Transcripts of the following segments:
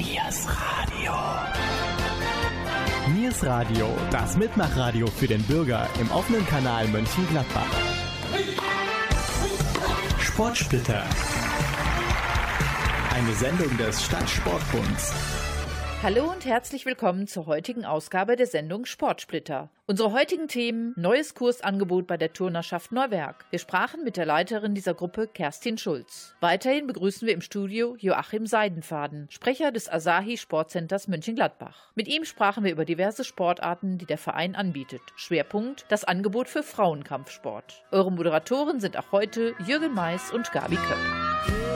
Niers Radio. Niers Radio, das Mitmachradio für den Bürger im offenen Kanal Mönchengladbach. Sportsplitter. Eine Sendung des Stadtsportbunds. Hallo und herzlich willkommen zur heutigen Ausgabe der Sendung Sportsplitter. Unsere heutigen Themen: Neues Kursangebot bei der Turnerschaft Neuwerk. Wir sprachen mit der Leiterin dieser Gruppe, Kerstin Schulz. Weiterhin begrüßen wir im Studio Joachim Seidenfaden, Sprecher des Asahi Sportcenters Mönchengladbach. Mit ihm sprachen wir über diverse Sportarten, die der Verein anbietet. Schwerpunkt: das Angebot für Frauenkampfsport. Eure Moderatoren sind auch heute Jürgen Mais und Gabi Köpp.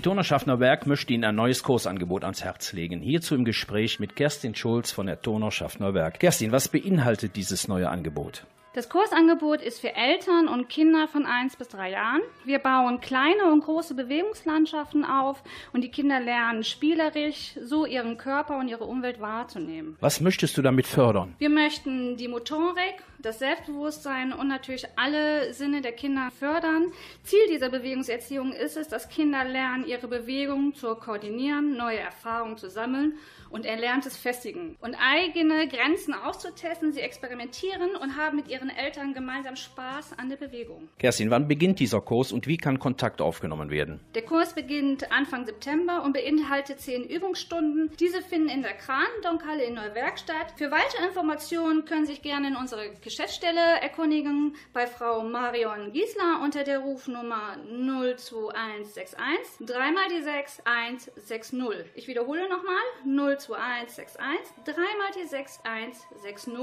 Die Turnerschaftner Werk möchte Ihnen ein neues Kursangebot ans Herz legen. Hierzu im Gespräch mit Kerstin Schulz von der Turnerschaftner Werk. Kerstin, was beinhaltet dieses neue Angebot? Das Kursangebot ist für Eltern und Kinder von 1 bis 3 Jahren. Wir bauen kleine und große Bewegungslandschaften auf und die Kinder lernen spielerisch so ihren Körper und ihre Umwelt wahrzunehmen. Was möchtest du damit fördern? Wir möchten die Motorik, das Selbstbewusstsein und natürlich alle Sinne der Kinder fördern. Ziel dieser Bewegungserziehung ist es, dass Kinder lernen, ihre Bewegungen zu koordinieren, neue Erfahrungen zu sammeln und Erlerntes festigen und eigene Grenzen auszutesten. Sie experimentieren und haben mit ihren Eltern gemeinsam Spaß an der Bewegung. Kerstin, wann beginnt dieser Kurs und wie kann Kontakt aufgenommen werden? Der Kurs beginnt Anfang September und beinhaltet zehn Übungsstunden. Diese finden in der Kranendonkhalle in Neuwerk statt. Für weitere Informationen können Sie sich gerne in unserer Geschäftsstelle erkundigen bei Frau Marion Giesler unter der Rufnummer 02161 dreimal die 6160. Ich wiederhole nochmal 02161 dreimal die 6160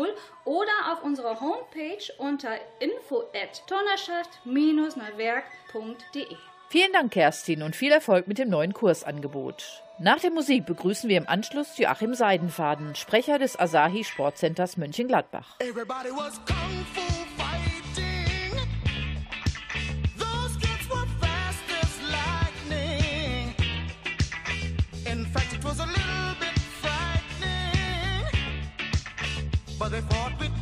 oder auf unserer Homepage unter info at neuwerkde Vielen Dank, Kerstin, und viel Erfolg mit dem neuen Kursangebot. Nach der Musik begrüßen wir im Anschluss Joachim Seidenfaden, Sprecher des Asahi Sportcenters Mönchengladbach. Everybody was kung fu. but they fought with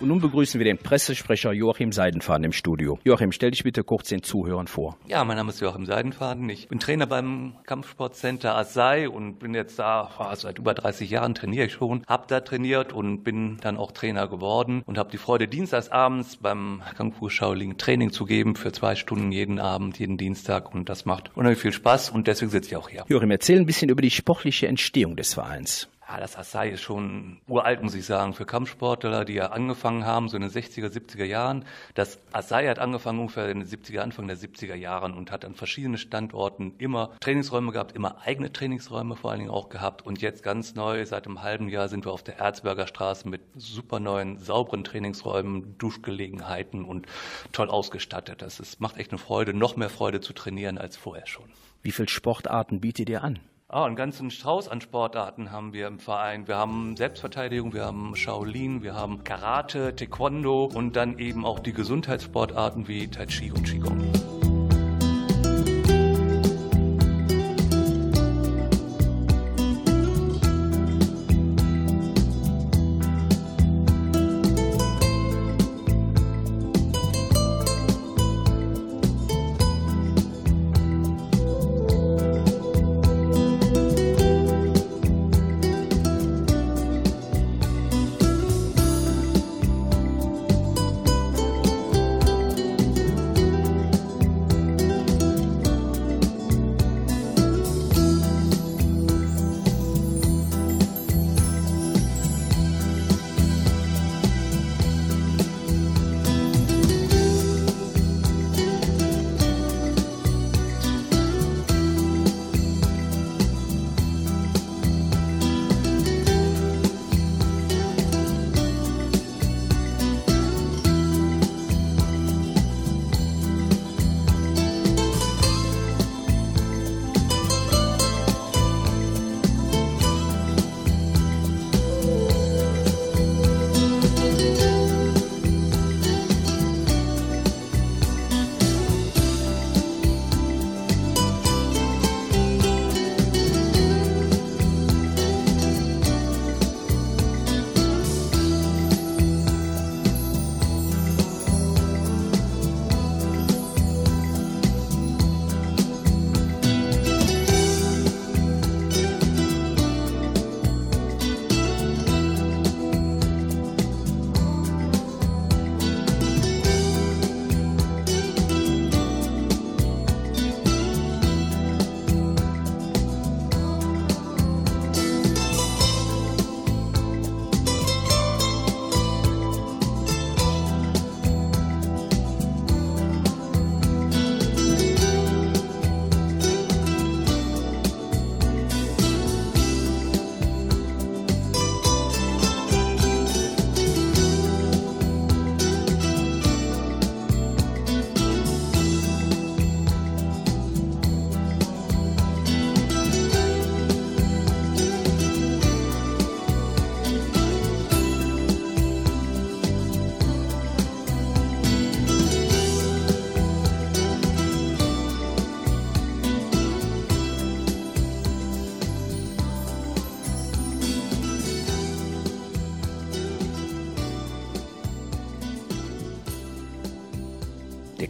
Und nun begrüßen wir den Pressesprecher Joachim Seidenfaden im Studio. Joachim, stell dich bitte kurz den Zuhörern vor. Ja, mein Name ist Joachim Seidenfaden. Ich bin Trainer beim Kampfsportcenter Asai und bin jetzt da seit über 30 Jahren trainiere ich schon. Hab da trainiert und bin dann auch Trainer geworden und habe die Freude, dienstagsabends beim Kung Fu Shaolin Training zu geben für zwei Stunden jeden Abend, jeden Dienstag und das macht unheimlich viel Spaß und deswegen sitze ich auch hier. Joachim, erzähl ein bisschen über die sportliche Entstehung des Vereins. Ja, das Asai ist schon uralt, muss ich sagen, für Kampfsportler, die ja angefangen haben, so in den 60er, 70er Jahren. Das Asai hat angefangen ungefähr in den 70er, Anfang der 70er Jahren und hat an verschiedenen Standorten immer Trainingsräume gehabt, immer eigene Trainingsräume vor allen Dingen auch gehabt. Und jetzt ganz neu, seit einem halben Jahr sind wir auf der Erzberger Straße mit super neuen, sauberen Trainingsräumen, Duschgelegenheiten und toll ausgestattet. Das ist, macht echt eine Freude, noch mehr Freude zu trainieren als vorher schon. Wie viele Sportarten bietet ihr an? Ah, einen ganzen Strauß an Sportarten haben wir im Verein. Wir haben Selbstverteidigung, wir haben Shaolin, wir haben Karate, Taekwondo und dann eben auch die Gesundheitssportarten wie Tai Chi und Qigong.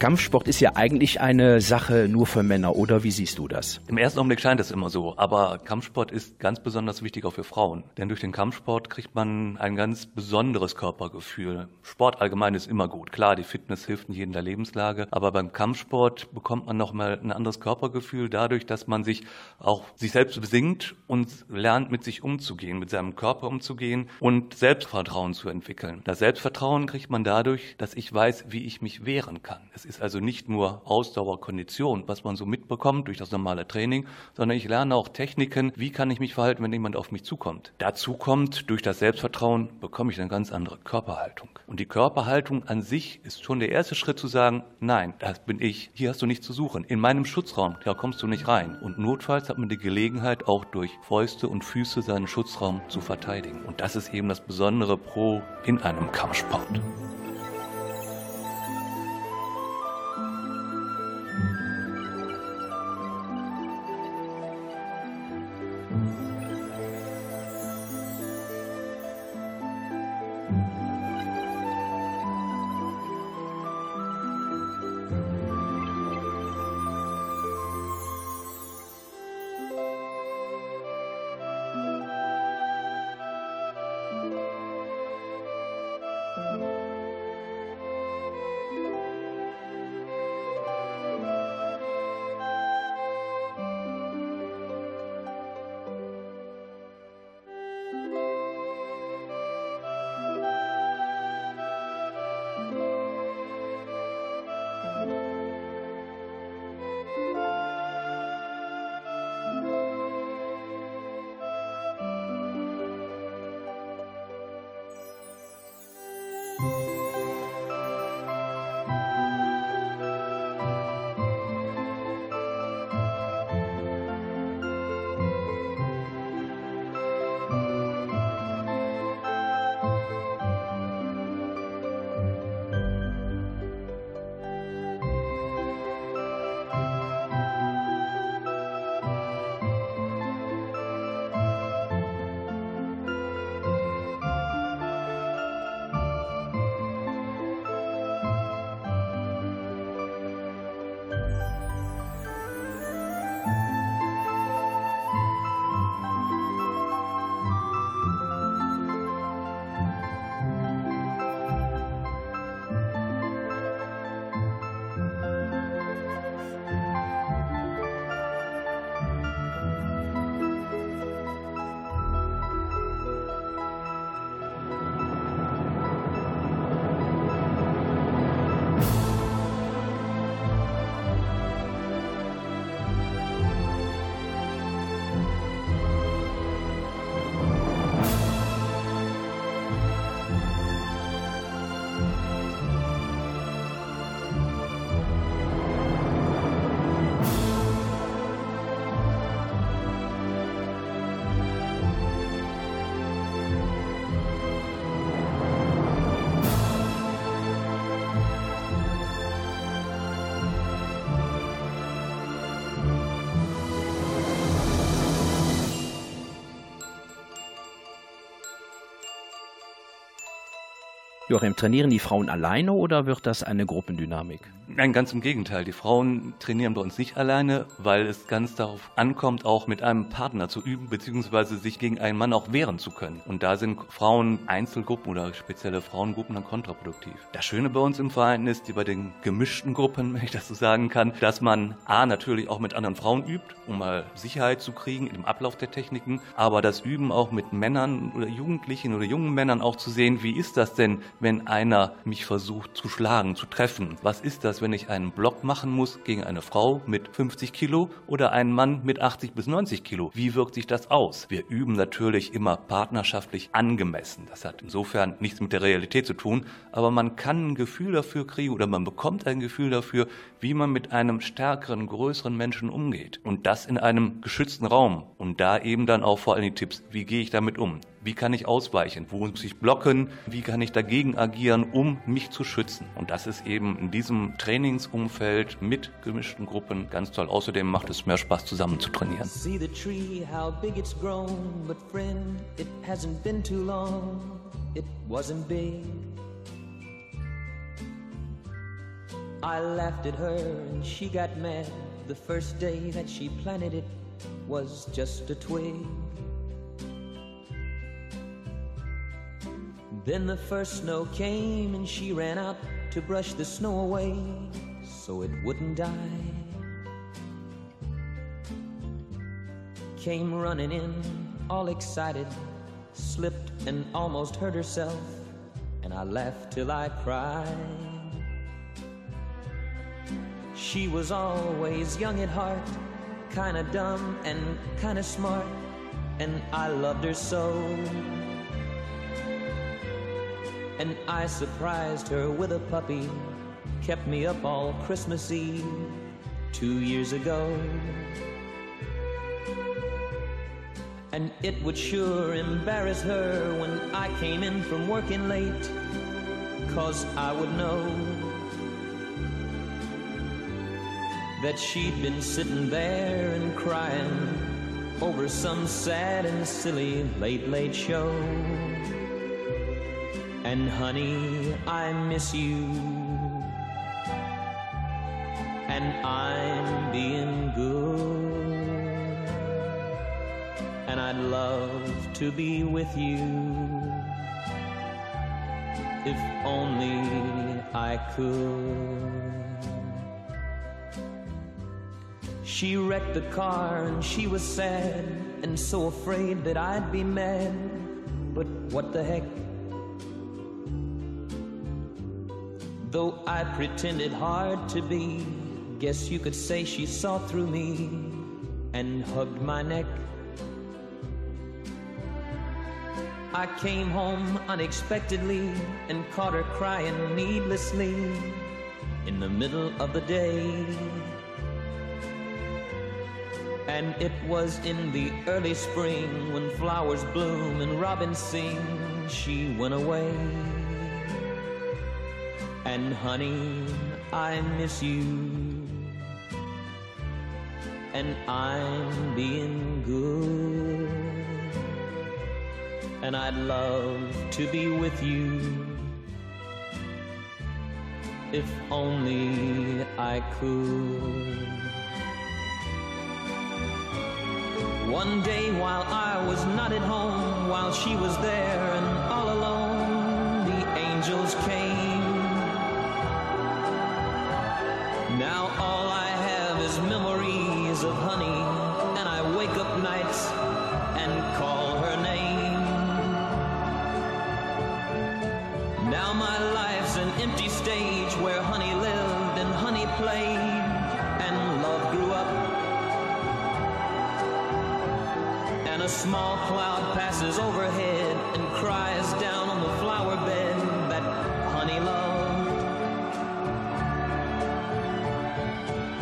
Kampfsport ist ja eigentlich eine Sache nur für Männer, oder wie siehst du das? Im ersten Augenblick scheint es immer so, aber Kampfsport ist ganz besonders wichtig auch für Frauen. Denn durch den Kampfsport kriegt man ein ganz besonderes Körpergefühl. Sport allgemein ist immer gut. Klar, die Fitness hilft in der Lebenslage, aber beim Kampfsport bekommt man nochmal ein anderes Körpergefühl dadurch, dass man sich auch sich selbst besingt und lernt, mit sich umzugehen, mit seinem Körper umzugehen und Selbstvertrauen zu entwickeln. Das Selbstvertrauen kriegt man dadurch, dass ich weiß, wie ich mich wehren kann. Es ist also nicht nur Ausdauer, Kondition, was man so mitbekommt durch das normale Training, sondern ich lerne auch Techniken, wie kann ich mich verhalten, wenn jemand auf mich zukommt. Dazu kommt, durch das Selbstvertrauen bekomme ich eine ganz andere Körperhaltung. Und die Körperhaltung an sich ist schon der erste Schritt zu sagen, nein, das bin ich, hier hast du nichts zu suchen. In meinem Schutzraum, da kommst du nicht rein. Und notfalls hat man die Gelegenheit, auch durch Fäuste und Füße seinen Schutzraum zu verteidigen. Und das ist eben das besondere Pro in einem Kampfsport. Joachim, trainieren die Frauen alleine oder wird das eine Gruppendynamik? Nein, ganz im Gegenteil. Die Frauen trainieren bei uns nicht alleine, weil es ganz darauf ankommt, auch mit einem Partner zu üben, beziehungsweise sich gegen einen Mann auch wehren zu können. Und da sind Frauen Einzelgruppen oder spezielle Frauengruppen dann kontraproduktiv. Das Schöne bei uns im Verein ist, bei den gemischten Gruppen, wenn ich das so sagen kann, dass man A, natürlich auch mit anderen Frauen übt, um mal Sicherheit zu kriegen im Ablauf der Techniken, aber das Üben auch mit Männern oder Jugendlichen oder jungen Männern auch zu sehen, wie ist das denn, wenn einer mich versucht zu schlagen, zu treffen? Was ist das, wenn ich einen Block machen muss gegen eine Frau mit 50 Kilo oder einen Mann mit 80 bis 90 Kilo? Wie wirkt sich das aus? Wir üben natürlich immer partnerschaftlich angemessen. Das hat insofern nichts mit der Realität zu tun, aber man kann ein Gefühl dafür kriegen oder man bekommt ein Gefühl dafür, wie man mit einem stärkeren, größeren Menschen umgeht. Und das in einem geschützten Raum. Und da eben dann auch vor allem die Tipps, wie gehe ich damit um? Wie kann ich ausweichen? Wo muss ich blocken? Wie kann ich dagegen agieren, um mich zu schützen? Und das ist eben in diesem Trainingsumfeld mit gemischten Gruppen ganz toll. Außerdem macht es mehr Spaß, zusammen zu trainieren. See the tree, how big it's grown, but friend, it hasn't been too long. It wasn't big. I laughed at her and she got mad. The first day that she planted it was just a twig. Then the first snow came and she ran out to brush the snow away so it wouldn't die. Came running in, all excited, slipped and almost hurt herself, and I laughed till I cried. She was always young at heart, kinda dumb and kinda smart, and I loved her so. And I surprised her with a puppy, kept me up all Christmas Eve two years ago. And it would sure embarrass her when I came in from working late, cause I would know that she'd been sitting there and crying over some sad and silly late, late show. And honey, I miss you. And I'm being good. And I'd love to be with you. If only I could. She wrecked the car and she was sad and so afraid that I'd be mad. But what the heck? Though I pretended hard to be, guess you could say she saw through me and hugged my neck. I came home unexpectedly and caught her crying needlessly in the middle of the day. And it was in the early spring when flowers bloom and robins sing, she went away. And honey, I miss you. And I'm being good. And I'd love to be with you. If only I could. One day while I was not at home, while she was there and all alone, the angels came. Now all I have is memories of honey, and I wake up nights and call her name. Now my life's an empty stage where honey lived and honey played, and love grew up. And a small cloud passes overhead and cries down on the flower bed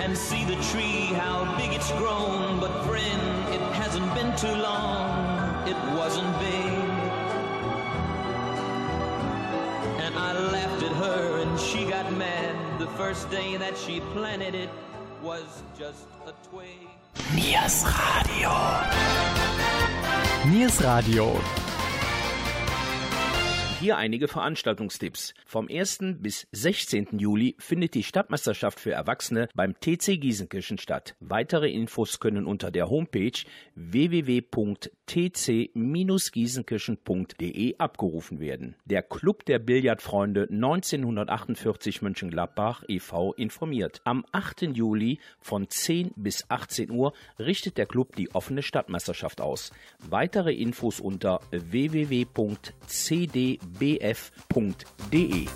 And see the tree, how big it's grown. But friend, it hasn't been too long, it wasn't big. And I laughed at her and she got mad. The first day that she planted it was just a twig. Niers Radio. Niers Radio. Hier einige Veranstaltungstipps. Vom 1. bis 16. Juli findet die Stadtmeisterschaft für Erwachsene beim TC Giesenkirchen statt. Weitere Infos können unter der Homepage www.tc-giesenkirchen.de abgerufen werden. Der Club der Billardfreunde 1948 Mönchengladbach e.V. informiert. Am 8. Juli von 10 bis 18 Uhr richtet der Club die offene Stadtmeisterschaft aus. Weitere Infos unter www.cdbf.de.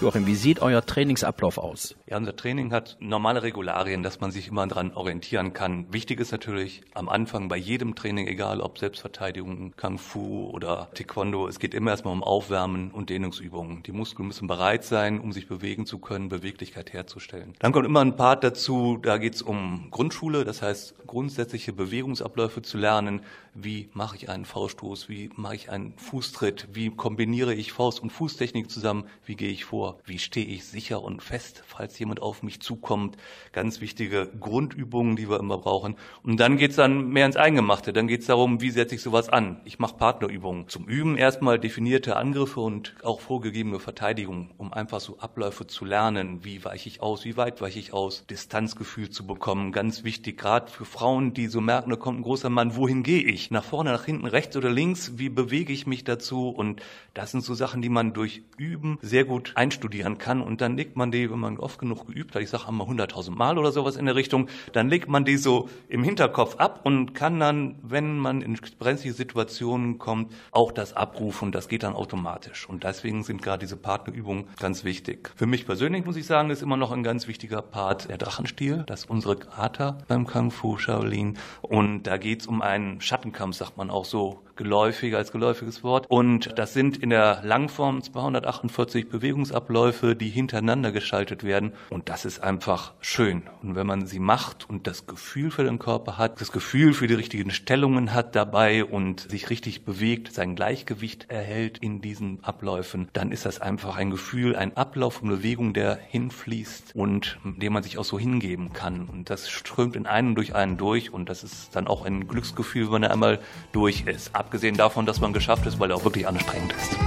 Joachim, wie sieht euer Trainingsablauf aus? Ja, unser Training hat normale Regularien, dass man sich immer daran orientieren kann. Wichtig ist natürlich am Anfang bei jedem Training, egal ob Selbstverteidigung, Kung Fu oder Taekwondo, es geht immer erstmal um Aufwärmen und Dehnungsübungen. Die Muskeln müssen bereit sein, um sich bewegen zu können, Beweglichkeit herzustellen. Dann kommt immer ein Part dazu, da geht es um Grundschule, das heißt grundsätzliche Bewegungsabläufe zu lernen. Wie mache ich einen Fauststoß? Wie mache ich einen Fußtritt? Wie kombiniere ich Faust- und Fußtechnik zusammen? Wie gehe ich vor? Wie stehe ich sicher und fest, falls jemand auf mich zukommt? Ganz wichtige Grundübungen, die wir immer brauchen. Und dann geht es dann mehr ins Eingemachte. Dann geht es darum, wie setze ich sowas an? Ich mache Partnerübungen. Zum Üben erstmal definierte Angriffe und auch vorgegebene Verteidigung, um einfach so Abläufe zu lernen. Wie weiche ich aus? Wie weit weiche ich aus? Distanzgefühl zu bekommen. Ganz wichtig, gerade für Frauen, die so merken, da kommt ein großer Mann, wohin gehe ich? Nach vorne, nach hinten, rechts oder links? Wie bewege ich mich dazu? Und das sind so Sachen, die man durch Üben sehr gut einstudieren kann. Und dann legt man die, wenn man oft genug geübt hat, ich sage einmal 100.000 Mal oder sowas in der Richtung, dann legt man die so im Hinterkopf ab und kann dann, wenn man in brenzliche Situationen kommt, auch das abrufen. Das geht dann automatisch. Und deswegen sind gerade diese Partnerübungen ganz wichtig. Für mich persönlich muss ich sagen, ist immer noch ein ganz wichtiger Part der Drachenstil. Das ist unsere Kata beim Kung Fu Shaolin. Und da geht es um einen Schatten Hakenkampf sagt man auch so geläufig als geläufiges Wort. Und das sind in der Langform 248 Bewegungsabläufe, die hintereinander geschaltet werden. Und das ist einfach schön. Und wenn man sie macht und das Gefühl für den Körper hat, das Gefühl für die richtigen Stellungen hat dabei und sich richtig bewegt, sein Gleichgewicht erhält in diesen Abläufen, dann ist das einfach ein Gefühl, ein Ablauf von Bewegung, der hinfließt und dem man sich auch so hingeben kann. Und das strömt in einen durch einen durch und das ist dann auch ein Glücksgefühl, wenn er einmal durch ist. Abgesehen davon, dass man geschafft ist, weil er auch wirklich anstrengend ist.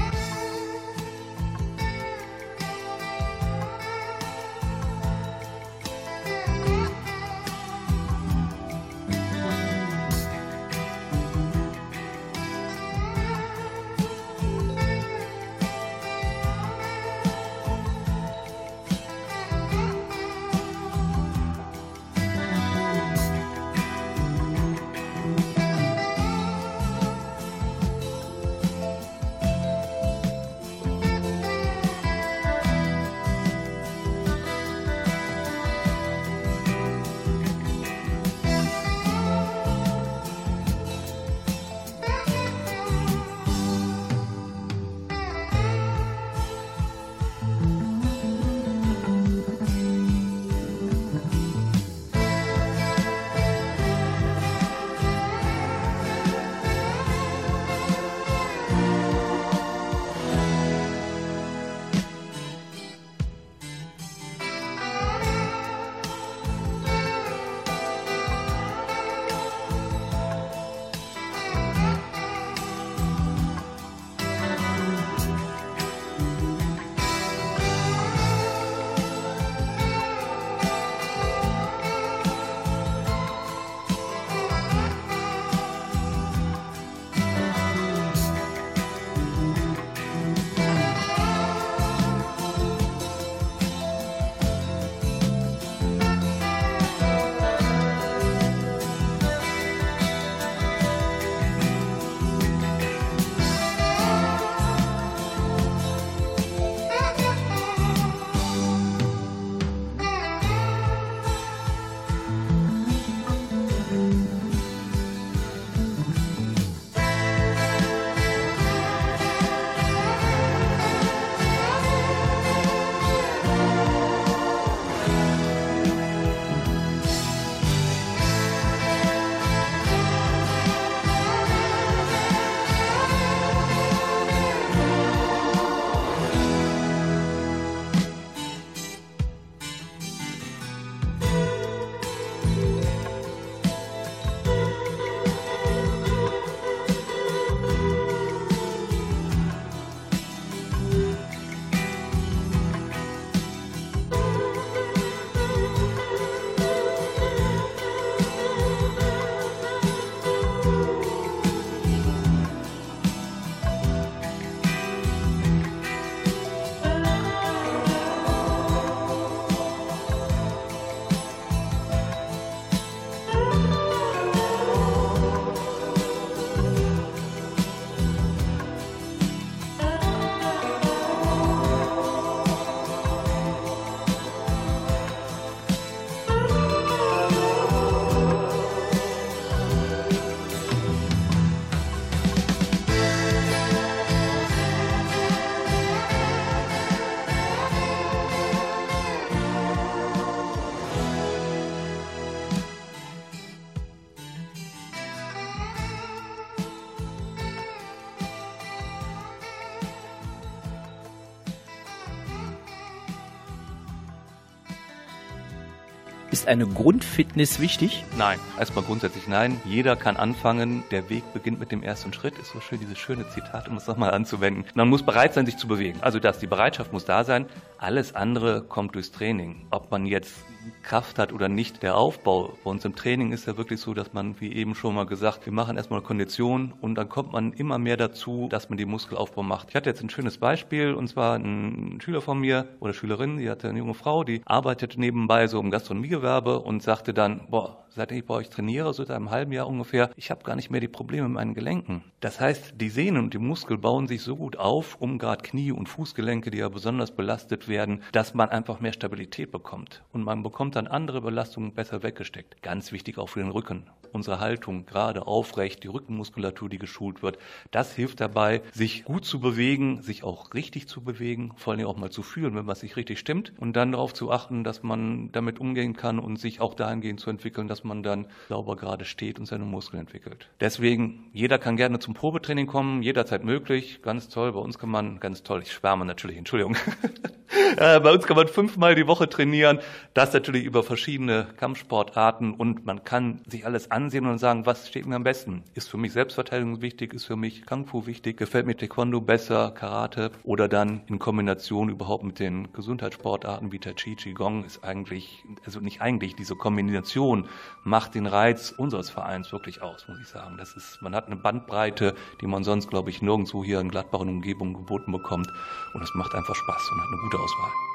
Ist eine Grundfitness wichtig? Nein, erstmal grundsätzlich nein. Jeder kann anfangen. Der Weg beginnt mit dem ersten Schritt. Ist so schön, dieses schöne Zitat, um es nochmal anzuwenden. Man muss bereit sein, sich zu bewegen. Also das, die Bereitschaft muss da sein. Alles andere kommt durchs Training. Ob man jetzt Kraft hat oder nicht, der Aufbau bei uns im Training ist ja wirklich so, dass man, wie eben schon mal gesagt, wir machen erstmal Kondition und dann kommt man immer mehr dazu, dass man die Muskelaufbau macht. Ich hatte jetzt ein schönes Beispiel und zwar ein Schüler von mir oder Schülerin, die hatte eine junge Frau, die arbeitet nebenbei so im Gastronomiegewerbe und sagte dann, boah, seitdem ich bei euch trainiere, so seit einem halben Jahr ungefähr, ich habe gar nicht mehr die Probleme mit meinen Gelenken. Das heißt, die Sehnen und die Muskel bauen sich so gut auf, um gerade Knie und Fußgelenke, die ja besonders belastet werden, dass man einfach mehr Stabilität bekommt. Und man bekommt dann andere Belastungen besser weggesteckt. Ganz wichtig auch für den Rücken. Unsere Haltung, gerade aufrecht, die Rückenmuskulatur, die geschult wird, das hilft dabei, sich gut zu bewegen, sich auch richtig zu bewegen, vor allem auch mal zu fühlen, wenn was sich richtig stimmt und dann darauf zu achten, dass man damit umgehen kann und sich auch dahingehend zu entwickeln, dass man dann sauber gerade steht und seine Muskeln entwickelt. Deswegen, jeder kann gerne zum Probetraining kommen, jederzeit möglich, ganz toll. Bei uns kann man, ganz toll, ich schwärme natürlich, Entschuldigung. Äh, bei uns kann man fünfmal die Woche trainieren, das natürlich über verschiedene Kampfsportarten und man kann sich alles ansehen und sagen, was steht mir am besten? Ist für mich Selbstverteidigung wichtig, ist für mich Kung Fu wichtig, gefällt mir Taekwondo besser, Karate? Oder dann in Kombination überhaupt mit den Gesundheitssportarten wie Tai Chi, Qigong ist eigentlich, also nicht eigentlich, diese Kombination macht den Reiz unseres Vereins wirklich aus, muss ich sagen. Das ist, man hat eine Bandbreite, die man sonst, glaube ich, nirgendwo hier in Gladbach und Umgebung geboten bekommt. Und es macht einfach Spaß und hat eine gute Spot.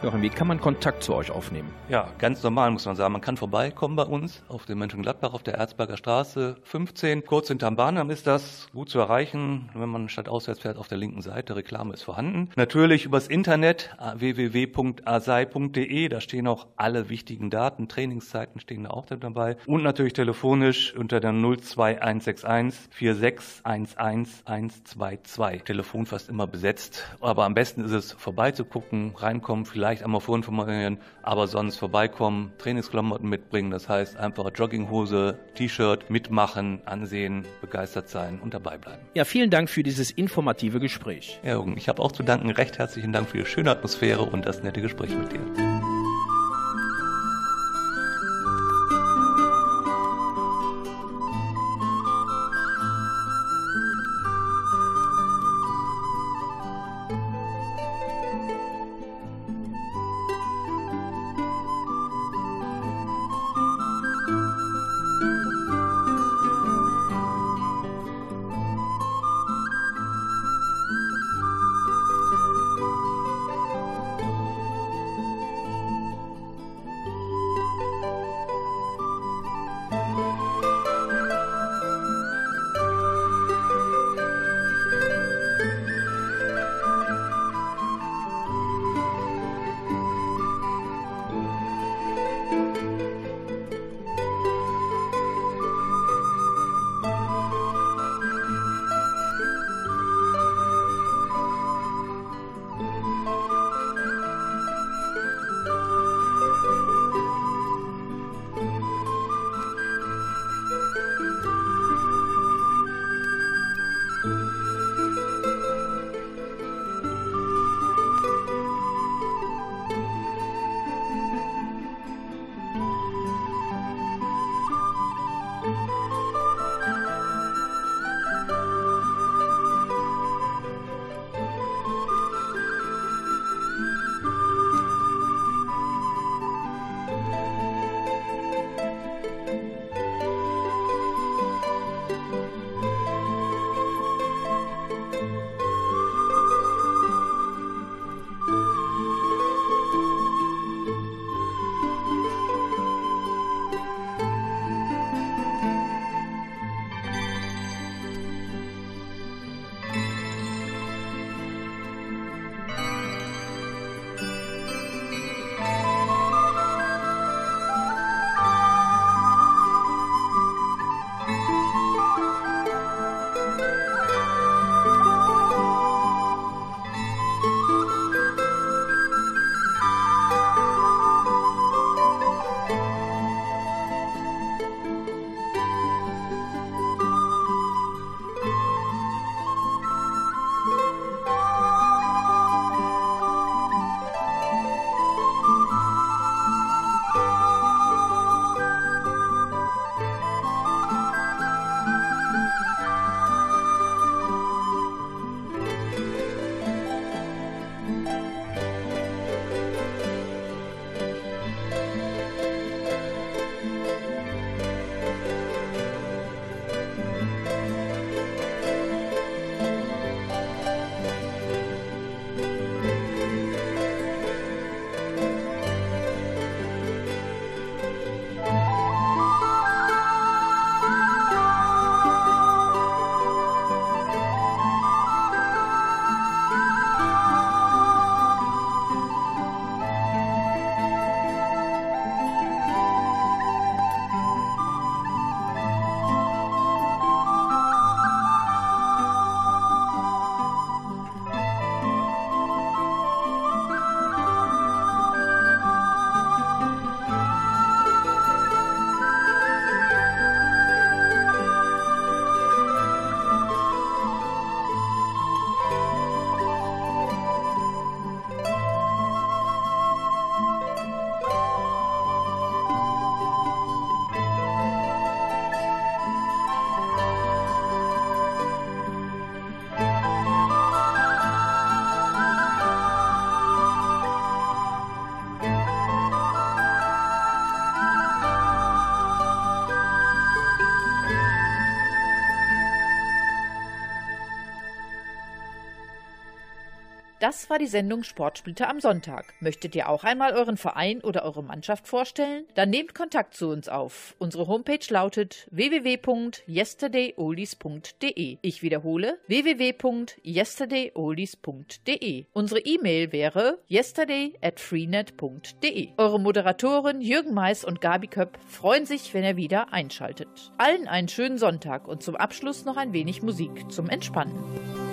Jochen, wie kann man Kontakt zu euch aufnehmen? Ja, ganz normal muss man sagen. Man kann vorbeikommen bei uns auf dem Mönchengladbach auf der Erzberger Straße 15. Kurz hinterm Bahndamm ist das gut zu erreichen, wenn man statt auswärts fährt auf der linken Seite. Reklame ist vorhanden. Natürlich übers Internet www.asai.de. Da stehen auch alle wichtigen Daten. Trainingszeiten stehen da auch dabei. Und natürlich telefonisch unter der 02161 4611 122. Telefon fast immer besetzt. Aber am besten ist es vorbeizugucken, reinkommen, vielleicht vielleicht einmal vorinformieren, aber sonst vorbeikommen, Trainingsklamotten mitbringen, das heißt einfach Jogginghose, T-Shirt mitmachen, ansehen, begeistert sein und dabei bleiben. Ja, vielen Dank für dieses informative Gespräch. Ja, Jürgen, ich habe auch zu danken, recht herzlichen Dank für die schöne Atmosphäre und das nette Gespräch mit dir. Das war die Sendung Sportsplitter am Sonntag. Möchtet ihr auch einmal euren Verein oder eure Mannschaft vorstellen? Dann nehmt Kontakt zu uns auf. Unsere Homepage lautet www.yesterdayoldies.de. Ich wiederhole www.yesterdayoldies.de. Unsere E-Mail wäre yesterday at freenet.de. Eure Moderatoren Jürgen Mais und Gabi Köpp freuen sich, wenn ihr wieder einschaltet. Allen einen schönen Sonntag und zum Abschluss noch ein wenig Musik zum Entspannen.